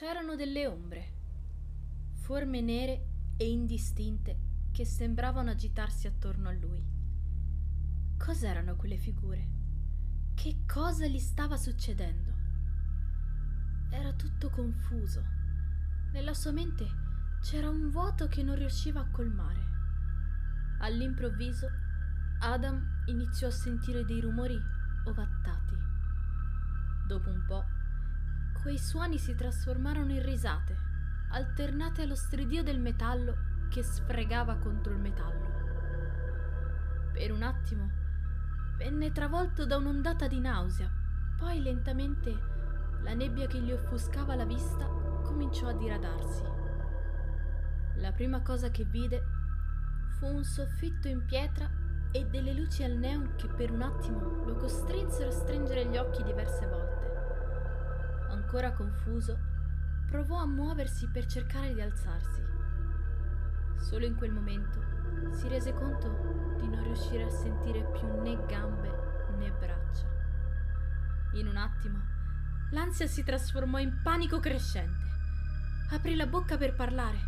C'erano delle ombre, forme nere e indistinte che sembravano agitarsi attorno a lui. Cos'erano quelle figure? Che cosa gli stava succedendo? Era tutto confuso. Nella sua mente c'era un vuoto che non riusciva a colmare. All'improvviso Adam iniziò a sentire dei rumori ovattati. Dopo un po', quei suoni si trasformarono in risate, alternate allo stridio del metallo che sfregava contro il metallo. Per un attimo venne travolto da un'ondata di nausea, poi lentamente la nebbia che gli offuscava la vista cominciò a diradarsi. La prima cosa che vide fu un soffitto in pietra e delle luci al neon che per un attimo lo costrinsero a stringere gli occhi diverse volte. Ancora confuso, provò a muoversi per cercare di alzarsi. Solo in quel momento si rese conto di non riuscire a sentire più né gambe né braccia. In un attimo, l'ansia si trasformò in panico crescente. Aprì la bocca per parlare,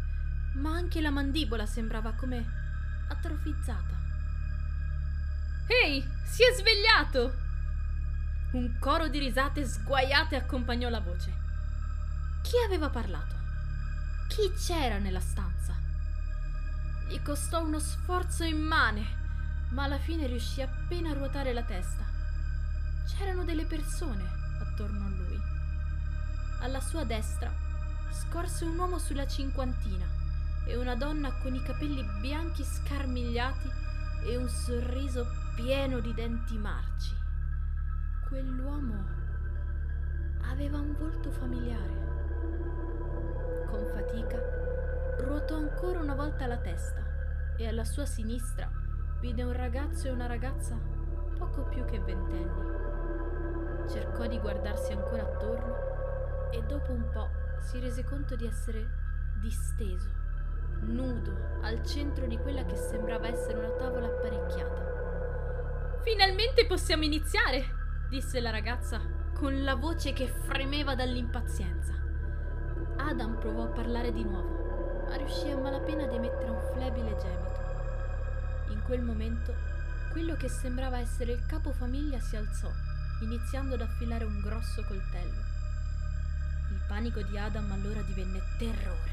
ma anche la mandibola sembrava come atrofizzata. Ehi, si è svegliato! Un coro di risate sguaiate accompagnò la voce. Chi aveva parlato? Chi c'era nella stanza? Gli costò uno sforzo immane, ma alla fine riuscì appena a ruotare la testa. C'erano delle persone attorno a lui. Alla sua destra scorse un uomo sulla cinquantina e una donna con i capelli bianchi scarmigliati e un sorriso pieno di denti marci. Quell'uomo aveva un volto familiare. Con fatica ruotò ancora una volta la testa e alla sua sinistra vide un ragazzo e una ragazza poco più che ventenni. Cercò di guardarsi ancora attorno e dopo un po' si rese conto di essere disteso, nudo, al centro di quella che sembrava essere una tavola apparecchiata. Finalmente possiamo iniziare! Disse la ragazza con la voce che fremeva dall'impazienza. Adam provò a parlare di nuovo, ma riuscì a malapena ad emettere un flebile gemito. In quel momento, quello che sembrava essere il capofamiglia si alzò, iniziando ad affilare un grosso coltello. Il panico di Adam allora divenne terrore.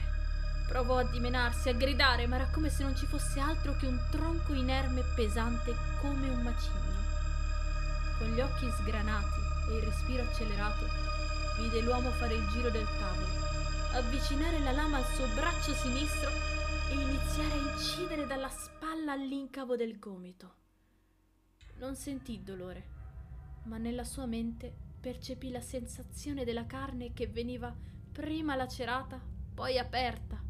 Provò a dimenarsi, a gridare, ma era come se non ci fosse altro che un tronco inerme e pesante come un macigno. Con gli occhi sgranati e il respiro accelerato, vide l'uomo fare il giro del tavolo, avvicinare la lama al suo braccio sinistro e iniziare a incidere dalla spalla all'incavo del gomito. Non sentì dolore, ma nella sua mente percepì la sensazione della carne che veniva prima lacerata, poi aperta,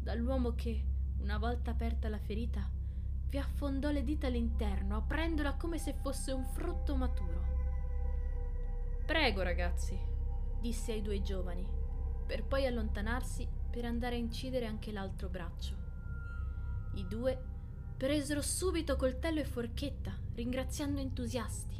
dall'uomo che, una volta aperta la ferita, vi affondò le dita all'interno, aprendola come se fosse un frutto maturo. Prego, ragazzi, disse ai due giovani, per poi allontanarsi per andare a incidere anche l'altro braccio. I due presero subito coltello e forchetta, ringraziando entusiasti.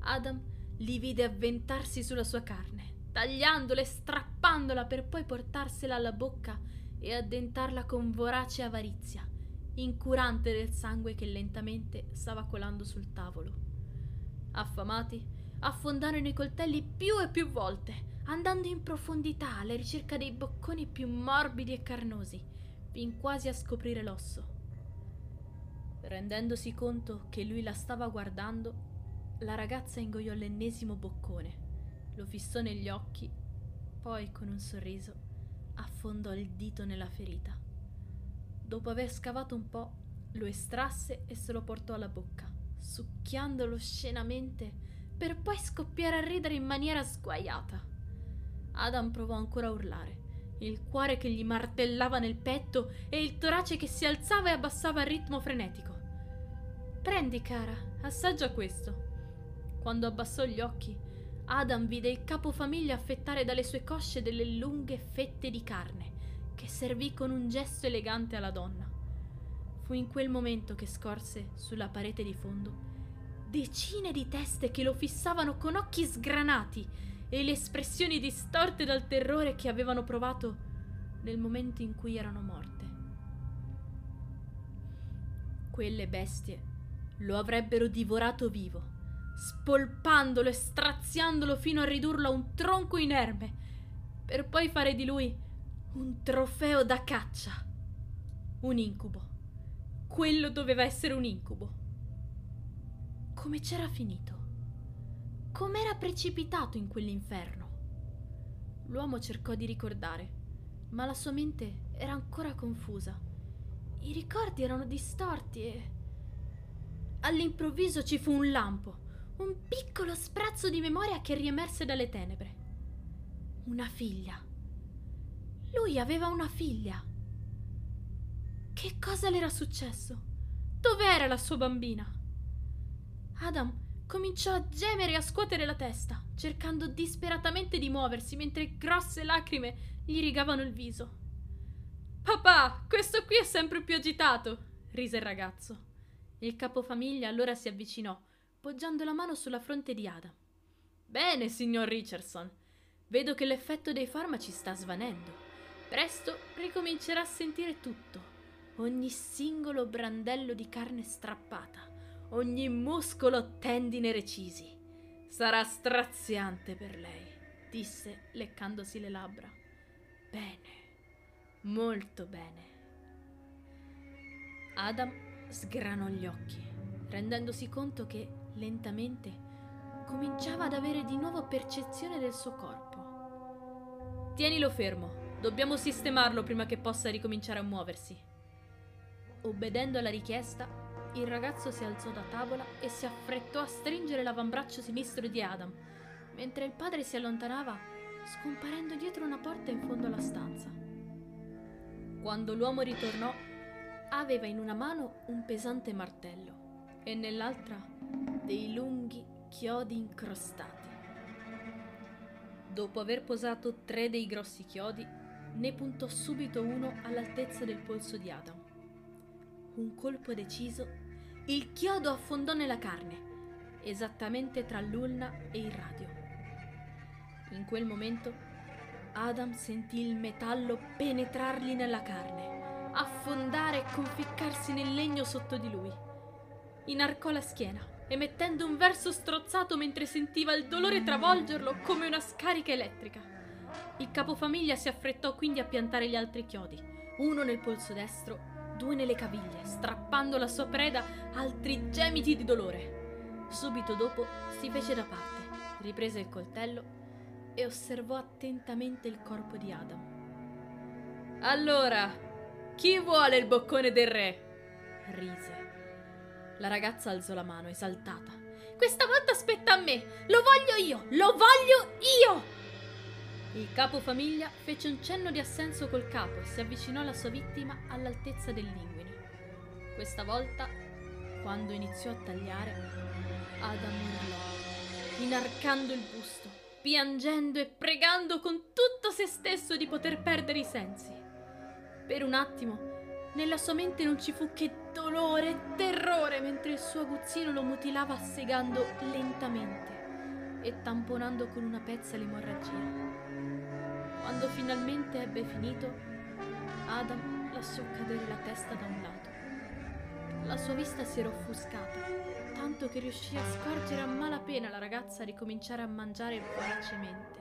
Adam li vide avventarsi sulla sua carne, tagliandola e strappandola per poi portarsela alla bocca e addentarla con vorace avarizia incurante del sangue che lentamente stava colando sul tavolo. Affamati, affondarono i coltelli più e più volte, andando in profondità alla ricerca dei bocconi più morbidi e carnosi, fin quasi a scoprire l'osso. Rendendosi conto che lui la stava guardando, la ragazza ingoiò l'ennesimo boccone, lo fissò negli occhi, poi con un sorriso affondò il dito nella ferita. Dopo aver scavato un po', lo estrasse e se lo portò alla bocca, succhiandolo oscenamente per poi scoppiare a ridere in maniera sguaiata. Adam provò ancora a urlare, il cuore che gli martellava nel petto e il torace che si alzava e abbassava a ritmo frenetico. Prendi, cara, assaggia questo. Quando abbassò gli occhi, Adam vide il capofamiglia affettare dalle sue cosce delle lunghe fette di carne che servì con un gesto elegante alla donna. Fu in quel momento che scorse sulla parete di fondo decine di teste che lo fissavano con occhi sgranati e le espressioni distorte dal terrore che avevano provato nel momento in cui erano morte. Quelle bestie lo avrebbero divorato vivo, spolpandolo e straziandolo fino a ridurlo a un tronco inerme, per poi fare di lui un trofeo da caccia. Un incubo. Quello doveva essere un incubo. Come c'era finito? Com'era precipitato in quell'inferno? L'uomo cercò di ricordare, ma la sua mente era ancora confusa. I ricordi erano distorti e... All'improvviso ci fu un lampo, un piccolo sprazzo di memoria che riemerse dalle tenebre. Una figlia. Lui aveva una figlia. Che cosa le era successo? Dov'era la sua bambina? Adam cominciò a gemere e a scuotere la testa, cercando disperatamente di muoversi mentre grosse lacrime gli rigavano il viso. Papà, questo qui è sempre più agitato, rise il ragazzo. Il capofamiglia allora si avvicinò, poggiando la mano sulla fronte di Adam. Bene, signor Richardson. Vedo che l'effetto dei farmaci sta svanendo. Presto ricomincerà a sentire tutto. Ogni singolo brandello di carne strappata, ogni muscolo tendine recisi. Sarà straziante per lei, disse leccandosi le labbra. Bene, molto bene. Adam sgranò gli occhi, rendendosi conto che, lentamente, cominciava ad avere di nuovo percezione del suo corpo. Tienilo fermo, dobbiamo sistemarlo prima che possa ricominciare a muoversi. Obbedendo alla richiesta, il ragazzo si alzò da tavola e si affrettò a stringere l'avambraccio sinistro di Adam, mentre il padre si allontanava, scomparendo dietro una porta in fondo alla stanza. Quando l'uomo ritornò, Aveva in una mano un pesante martello e nell'altra dei lunghi chiodi incrostati. Dopo aver posato tre dei grossi chiodi, ne puntò subito uno all'altezza del polso di Adam. Un colpo deciso, il chiodo affondò nella carne, esattamente tra l'ulna e il radio. In quel momento Adam sentì il metallo penetrargli nella carne affondare e conficcarsi nel legno sotto di lui. Inarcò la schiena, emettendo un verso strozzato mentre sentiva il dolore travolgerlo come una scarica elettrica. Il capofamiglia si affrettò quindi a piantare gli altri chiodi, uno nel polso destro, due nelle caviglie, strappando la sua preda altri gemiti di dolore. Subito dopo si fece da parte, riprese il coltello e osservò attentamente il corpo di Adam. Allora, chi vuole il boccone del re? rise. La ragazza alzò la mano, esaltata. Questa volta spetta a me! Lo voglio io! Lo voglio io! Il capofamiglia fece un cenno di assenso col capo e si avvicinò alla sua vittima all'altezza del linguine. Questa volta, quando iniziò a tagliare, Adam urlò, inarcando il busto, piangendo e pregando con tutto se stesso di poter perdere i sensi. Per un attimo, nella sua mente non ci fu che dolore e terrore mentre il suo aguzzino lo mutilava segando lentamente e tamponando con una pezza l'emorragia. Quando finalmente ebbe finito, Adam lasciò cadere la testa da un lato. La sua vista si era offuscata, tanto che riuscì a scorgere a malapena la ragazza ricominciare a mangiare voracemente.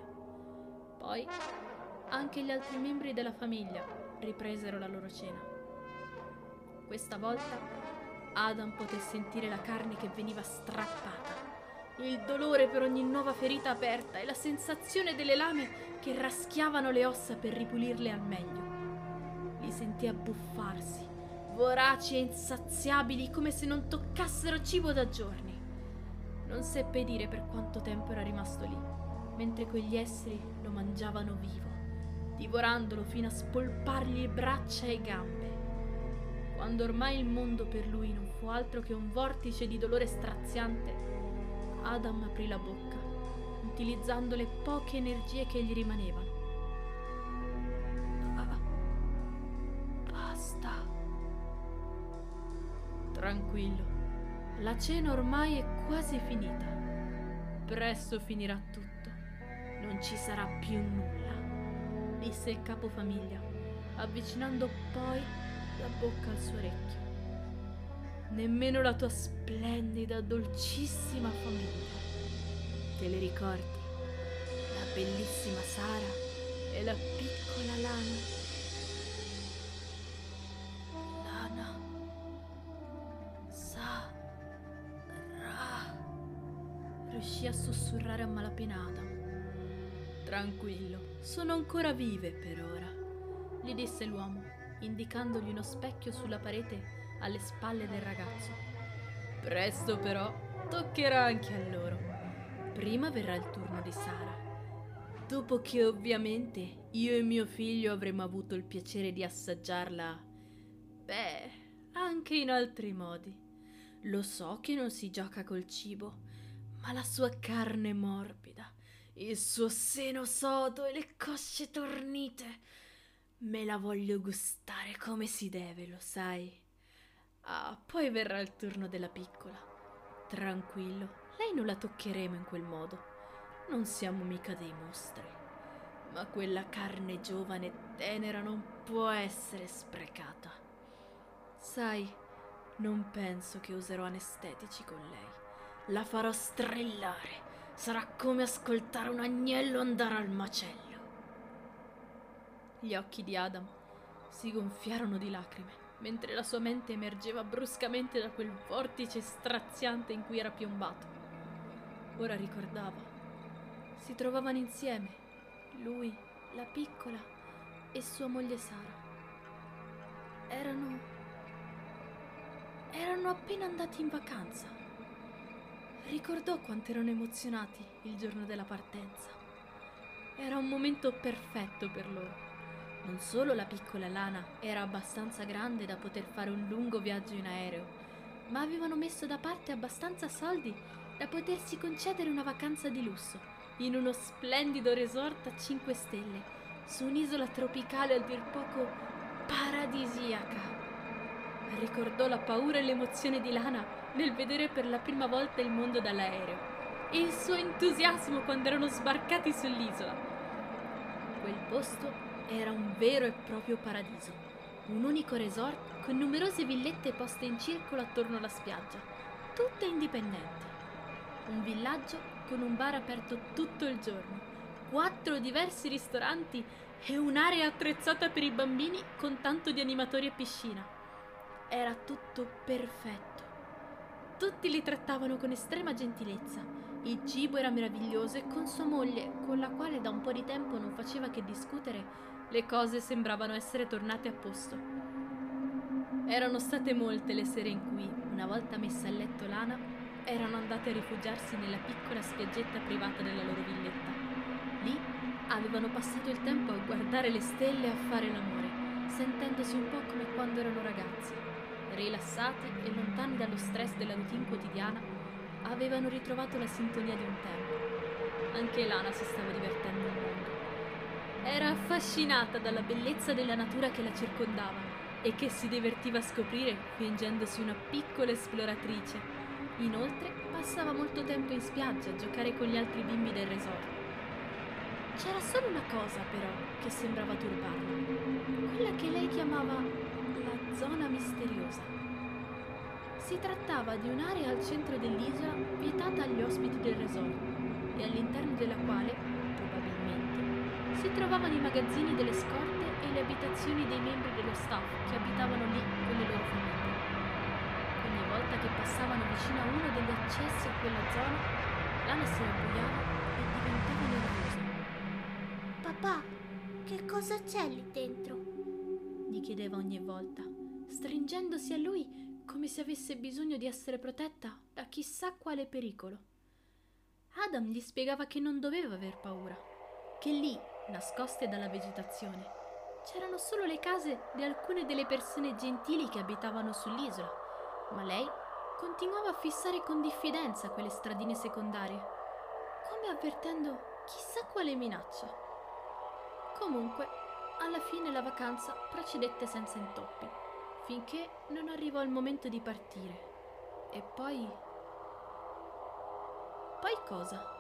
Poi anche gli altri membri della famiglia ripresero la loro cena. Questa volta Adam poté sentire la carne che veniva strappata, il dolore per ogni nuova ferita aperta e la sensazione delle lame che raschiavano le ossa per ripulirle al meglio. Li sentì abbuffarsi, voraci e insaziabili come se non toccassero cibo da giorni. Non seppe dire per quanto tempo era rimasto lì, mentre quegli esseri lo mangiavano vivo divorandolo fino a spolpargli braccia e gambe. Quando ormai il mondo per lui non fu altro che un vortice di dolore straziante, Adam aprì la bocca, utilizzando le poche energie che gli rimanevano. Ah, basta. Tranquillo, la cena ormai è quasi finita. Presto finirà tutto. non ci sarà più nulla, disse il capofamiglia, avvicinando poi la bocca al suo orecchio. Nemmeno la tua splendida, dolcissima famiglia. Te le ricordi? La bellissima Sara e la piccola Lana. Riuscì a sussurrare a malapena. Tranquillo, sono ancora vive per ora, gli disse l'uomo, indicandogli uno specchio sulla parete alle spalle del ragazzo. Presto però toccherà anche a loro. Prima verrà il turno di Sara. Dopo che ovviamente io e mio figlio avremo avuto il piacere di assaggiarla, beh, anche in altri modi. Lo so che non si gioca col cibo, ma la sua carne morbida, il suo seno sodo e le cosce tornite, me la voglio gustare come si deve, lo sai. Ah, poi verrà il turno della piccola. Tranquillo, lei non la toccheremo in quel modo. Non siamo mica dei mostri. Ma quella carne giovane e tenera non può essere sprecata. Sai, non penso che userò anestetici con lei. La farò strillare. Sarà come ascoltare un agnello andare al macello. Gli occhi di Adam si gonfiarono di lacrime mentre la sua mente emergeva bruscamente da quel vortice straziante in cui era piombato. Ora ricordava. Si trovavano insieme, lui, la piccola e sua moglie Sara. Erano... erano appena andati in vacanza. Ricordò quanto erano emozionati il giorno della partenza. Era un momento perfetto per loro. Non solo la piccola Lana era abbastanza grande da poter fare un lungo viaggio in aereo, ma avevano messo da parte abbastanza soldi da potersi concedere una vacanza di lusso in uno splendido resort a 5 stelle su un'isola tropicale a dir poco paradisiaca. Ricordò la paura e l'emozione di Lana nel vedere per la prima volta il mondo dall'aereo e il suo entusiasmo quando erano sbarcati sull'isola. Quel posto era un vero e proprio paradiso, un unico resort con numerose villette poste in circolo attorno alla spiaggia, tutte indipendenti. Un villaggio con un bar aperto tutto il giorno, quattro diversi ristoranti e un'area attrezzata per i bambini con tanto di animatori e piscina. Era tutto perfetto. Tutti li trattavano con estrema gentilezza. Il cibo era meraviglioso e con sua moglie, con la quale da un po' di tempo non faceva che discutere, le cose sembravano essere tornate a posto. Erano state molte le sere in cui, una volta messa a letto Lana, erano andate a rifugiarsi nella piccola spiaggetta privata della loro villetta. Lì avevano passato il tempo a guardare le stelle e a fare l'amore, sentendosi un po' come quando erano ragazzi. Rilassati e lontani dallo stress della routine quotidiana, avevano ritrovato la sintonia di un tempo. Anche Lana si stava divertendo mondo. Era affascinata dalla bellezza della natura che la circondava e che si divertiva a scoprire fingendosi una piccola esploratrice. Inoltre passava molto tempo in spiaggia a giocare con gli altri bimbi del resort. C'era solo una cosa però che sembrava turbarla, quella che lei chiamava la zona misteriosa. Si trattava di un'area al centro dell'isola vietata agli ospiti del resort e all'interno della quale si trovavano i magazzini delle scorte e le abitazioni dei membri dello staff che abitavano lì con le loro famiglie. Ogni volta che passavano vicino a uno degli accessi a quella zona, Lana si rabbuiava e diventava nervosa. Papà, che cosa c'è lì dentro? gli chiedeva ogni volta, stringendosi a lui come se avesse bisogno di essere protetta da chissà quale pericolo. Adam gli spiegava che non doveva aver paura, che lì nascoste dalla vegetazione. C'erano solo le case di alcune delle persone gentili che abitavano sull'isola, ma lei continuava a fissare con diffidenza quelle stradine secondarie, come avvertendo chissà quale minaccia. Comunque, alla fine la vacanza procedette senza intoppi, finché non arrivò il momento di partire. E poi... Poi cosa?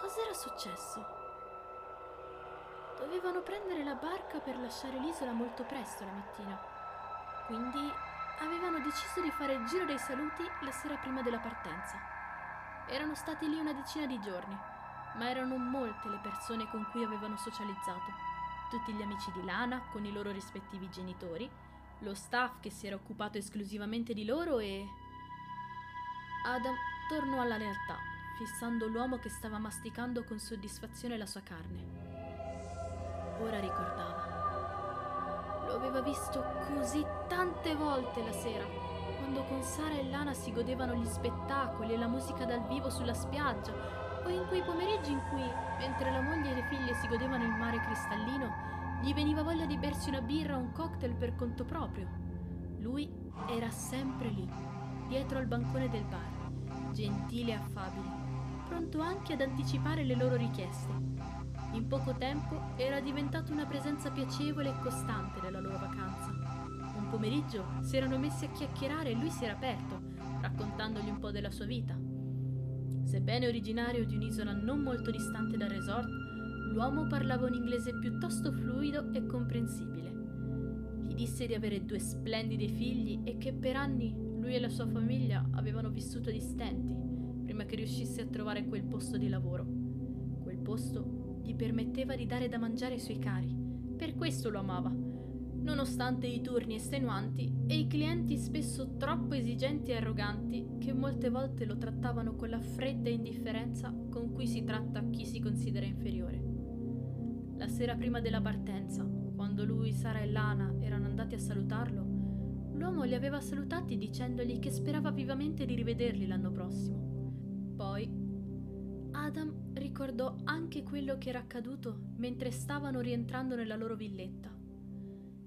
Cos'era successo? Dovevano prendere la barca per lasciare l'isola molto presto la mattina. Quindi avevano deciso di fare il giro dei saluti la sera prima della partenza. Erano stati lì una decina di giorni, ma erano molte le persone con cui avevano socializzato. Tutti gli amici di Lana con i loro rispettivi genitori, lo staff che si era occupato esclusivamente di loro e... Adam tornò alla realtà, fissando l'uomo che stava masticando con soddisfazione la sua carne. Ora ricordava. Lo aveva visto così tante volte la sera, quando con Sara e Lana si godevano gli spettacoli e la musica dal vivo sulla spiaggia, o in quei pomeriggi in cui, mentre la moglie e le figlie si godevano il mare cristallino, gli veniva voglia di bersi una birra o un cocktail per conto proprio. Lui era sempre lì, dietro al bancone del bar, gentile e affabile, pronto anche ad anticipare le loro richieste in poco tempo era diventato una presenza piacevole e costante nella loro vacanza. Un pomeriggio si erano messi a chiacchierare e lui si era aperto, raccontandogli un po' della sua vita. Sebbene originario di un'isola non molto distante dal resort, l'uomo parlava un inglese piuttosto fluido e comprensibile. Gli disse di avere due splendidi figli e che per anni lui e la sua famiglia avevano vissuto di stenti prima che riuscisse a trovare quel posto di lavoro. Quel posto gli permetteva di dare da mangiare ai suoi cari. Per questo lo amava, nonostante i turni estenuanti e i clienti spesso troppo esigenti e arroganti che molte volte lo trattavano con la fredda indifferenza con cui si tratta chi si considera inferiore. La sera prima della partenza, quando lui, Sara e Lana erano andati a salutarlo, l'uomo li aveva salutati dicendogli che sperava vivamente di rivederli l'anno prossimo. Poi Adam ricordò anche quello che era accaduto mentre stavano rientrando nella loro villetta.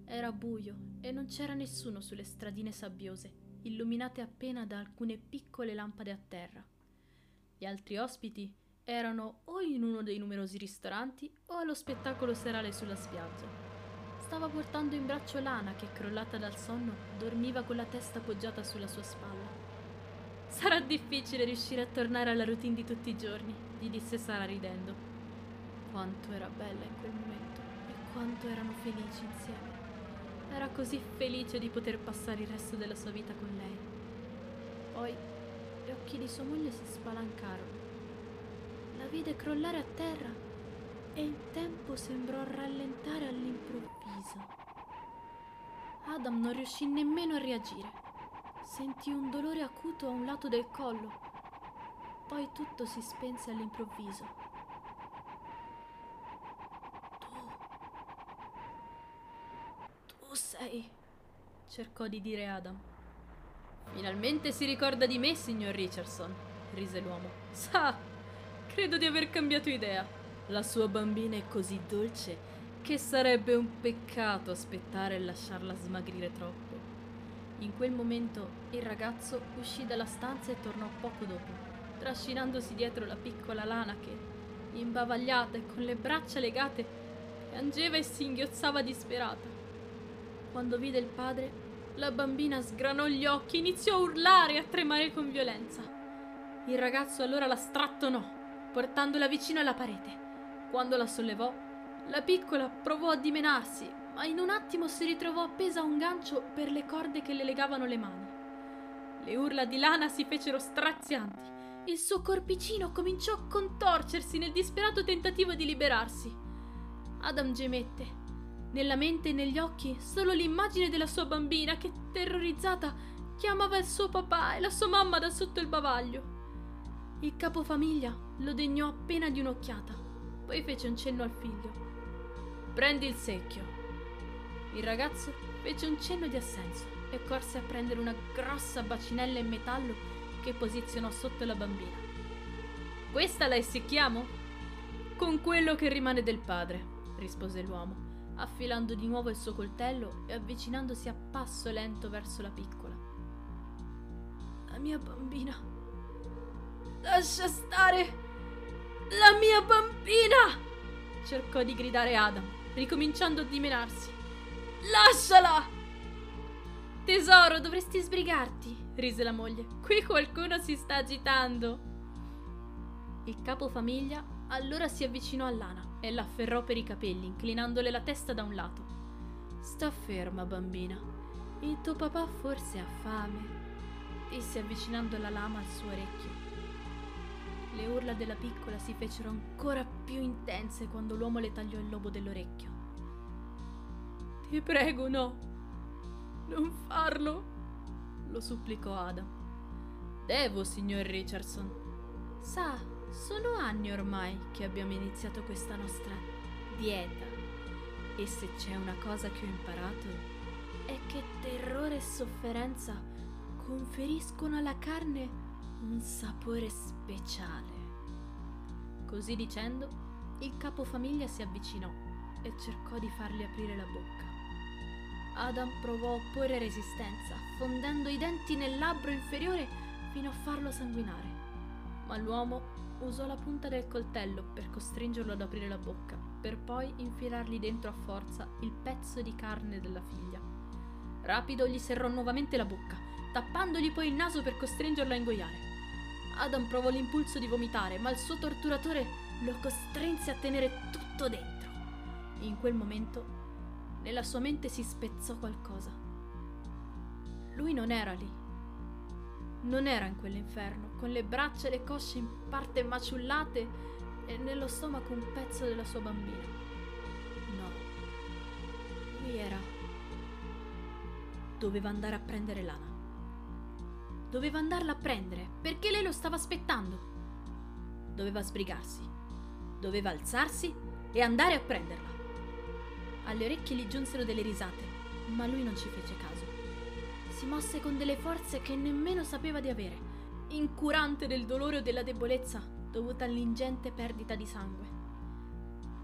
Era buio e non c'era nessuno sulle stradine sabbiose, illuminate appena da alcune piccole lampade a terra. Gli altri ospiti erano o in uno dei numerosi ristoranti o allo spettacolo serale sulla spiaggia. Stava portando in braccio Lana che, crollata dal sonno, dormiva con la testa appoggiata sulla sua spalla. Sarà difficile riuscire a tornare alla routine di tutti i giorni, gli disse Sara ridendo. Quanto era bella in quel momento e quanto erano felici insieme. Era così felice di poter passare il resto della sua vita con lei. Poi gli occhi di sua moglie si spalancarono. La vide crollare a terra e in tempo sembrò rallentare all'improvviso. Adam non riuscì nemmeno a reagire. Sentì un dolore acuto a un lato del collo. Poi tutto si spense all'improvviso. Tu. Tu sei. cercò di dire Adam. Finalmente si ricorda di me, signor Richardson, rise l'uomo. Sa, credo di aver cambiato idea. La sua bambina è così dolce che sarebbe un peccato aspettare e lasciarla smagrire troppo. In quel momento il ragazzo uscì dalla stanza e tornò poco dopo, trascinandosi dietro la piccola lana che, imbavagliata e con le braccia legate, piangeva e singhiozzava disperata. Quando vide il padre, la bambina sgranò gli occhi iniziò a urlare e a tremare con violenza. Il ragazzo allora la strattonò, portandola vicino alla parete. Quando la sollevò, la piccola provò a dimenarsi, ma in un attimo si ritrovò appesa a un gancio per le corde che le legavano le mani. Le urla di Lana si fecero strazianti. Il suo corpicino cominciò a contorcersi nel disperato tentativo di liberarsi. Adam gemette. Nella mente e negli occhi solo l'immagine della sua bambina che, terrorizzata, chiamava il suo papà e la sua mamma da sotto il bavaglio. Il capofamiglia lo degnò appena di un'occhiata, poi fece un cenno al figlio. Prendi il secchio, il ragazzo fece un cenno di assenso e corse a prendere una grossa bacinella in metallo che posizionò sotto la bambina. Questa la essicchiamo? Con quello che rimane del padre, rispose l'uomo, affilando di nuovo il suo coltello e avvicinandosi a passo lento verso la piccola. La mia bambina. Lascia stare! La mia bambina! cercò di gridare Adam, ricominciando a dimenarsi. Lasciala! Tesoro, dovresti sbrigarti, rise la moglie. Qui qualcuno si sta agitando. Il capofamiglia Allora si avvicinò a Lana e l'afferrò per i capelli, inclinandole la testa da un lato. Sta ferma, bambina. Il tuo papà forse ha fame, disse avvicinando la lama al suo orecchio. Le urla della piccola si fecero ancora più intense quando l'uomo le tagliò il lobo dell'orecchio. Ti prego, no. Non farlo, lo supplicò Adam. Devo, signor Richardson. Sa, sono anni ormai che abbiamo iniziato questa nostra dieta. E se c'è una cosa che ho imparato è che terrore e sofferenza conferiscono alla carne un sapore speciale. Così dicendo, il capofamiglia si avvicinò e cercò di fargli aprire la bocca. Adam provò a opporre resistenza, fondendo i denti nel labbro inferiore fino a farlo sanguinare. Ma l'uomo usò la punta del coltello per costringerlo ad aprire la bocca, per poi infilargli dentro a forza il pezzo di carne della figlia. Rapido gli serrò nuovamente la bocca, tappandogli poi il naso per costringerlo a ingoiare. Adam provò l'impulso di vomitare, ma il suo torturatore lo costrinse a tenere tutto dentro. In quel momento nella sua mente si spezzò qualcosa. Lui non era lì. Non era in quell'inferno, con le braccia e le cosce in parte maciullate e nello stomaco un pezzo della sua bambina. No. Lui era... Doveva andare a prendere Lana. Doveva andarla a prendere, perché lei lo stava aspettando. Doveva sbrigarsi. Doveva alzarsi e andare a prenderla. Alle orecchie gli giunsero delle risate, ma lui non ci fece caso. Si mosse con delle forze che nemmeno sapeva di avere, incurante del dolore o della debolezza dovuta all'ingente perdita di sangue.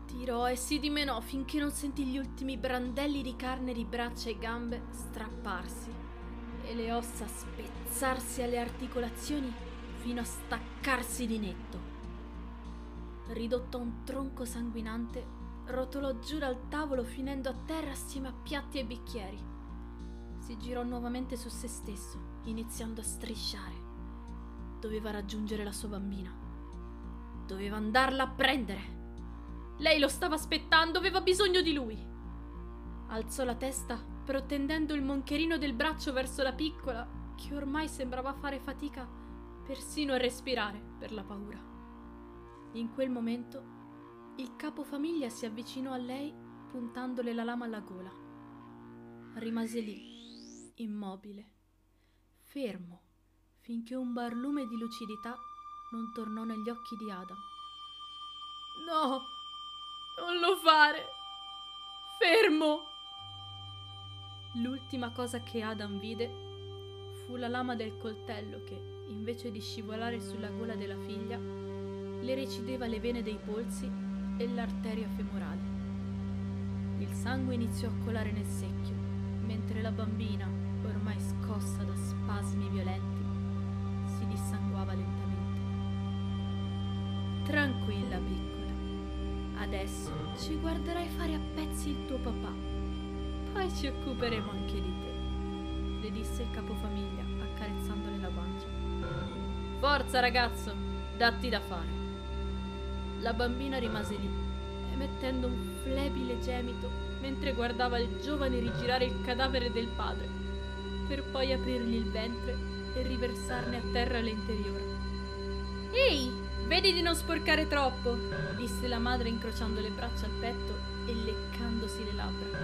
Tirò e si dimenò finché non sentì gli ultimi brandelli di carne di braccia e gambe strapparsi e le ossa spezzarsi alle articolazioni fino a staccarsi di netto. Ridotto a un tronco sanguinante, rotolò giù dal tavolo finendo a terra assieme a piatti e bicchieri. Si girò nuovamente su se stesso, iniziando a strisciare. Doveva raggiungere la sua bambina. Doveva andarla a prendere. Lei lo stava aspettando, aveva bisogno di lui. Alzò la testa, protendendo il moncherino del braccio verso la piccola, che ormai sembrava fare fatica persino a respirare per la paura. In quel momento il capofamiglia si avvicinò a lei puntandole la lama alla gola. Rimase lì, immobile, fermo, finché un barlume di lucidità non tornò negli occhi di Adam. No, non lo fare! Fermo! L'ultima cosa che Adam vide fu la lama del coltello che, invece di scivolare sulla gola della figlia, le recideva le vene dei polsi e l'arteria femorale. Il sangue iniziò a colare nel secchio, mentre la bambina, ormai scossa da spasmi violenti, si dissanguava lentamente. Tranquilla, piccola. Adesso ci guarderai fare a pezzi il tuo papà. Poi ci occuperemo anche di te, le disse il capofamiglia, accarezzandole la guancia. Forza, ragazzo, datti da fare. La bambina rimase lì, emettendo un flebile gemito mentre guardava il giovane rigirare il cadavere del padre, per poi aprirgli il ventre e riversarne a terra l'interiore. Ehi, vedi di non sporcare troppo, disse la madre incrociando le braccia al petto e leccandosi le labbra.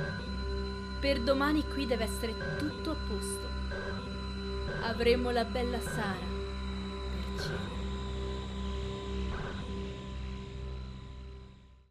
Per domani qui deve essere tutto a posto. Avremo la bella Sara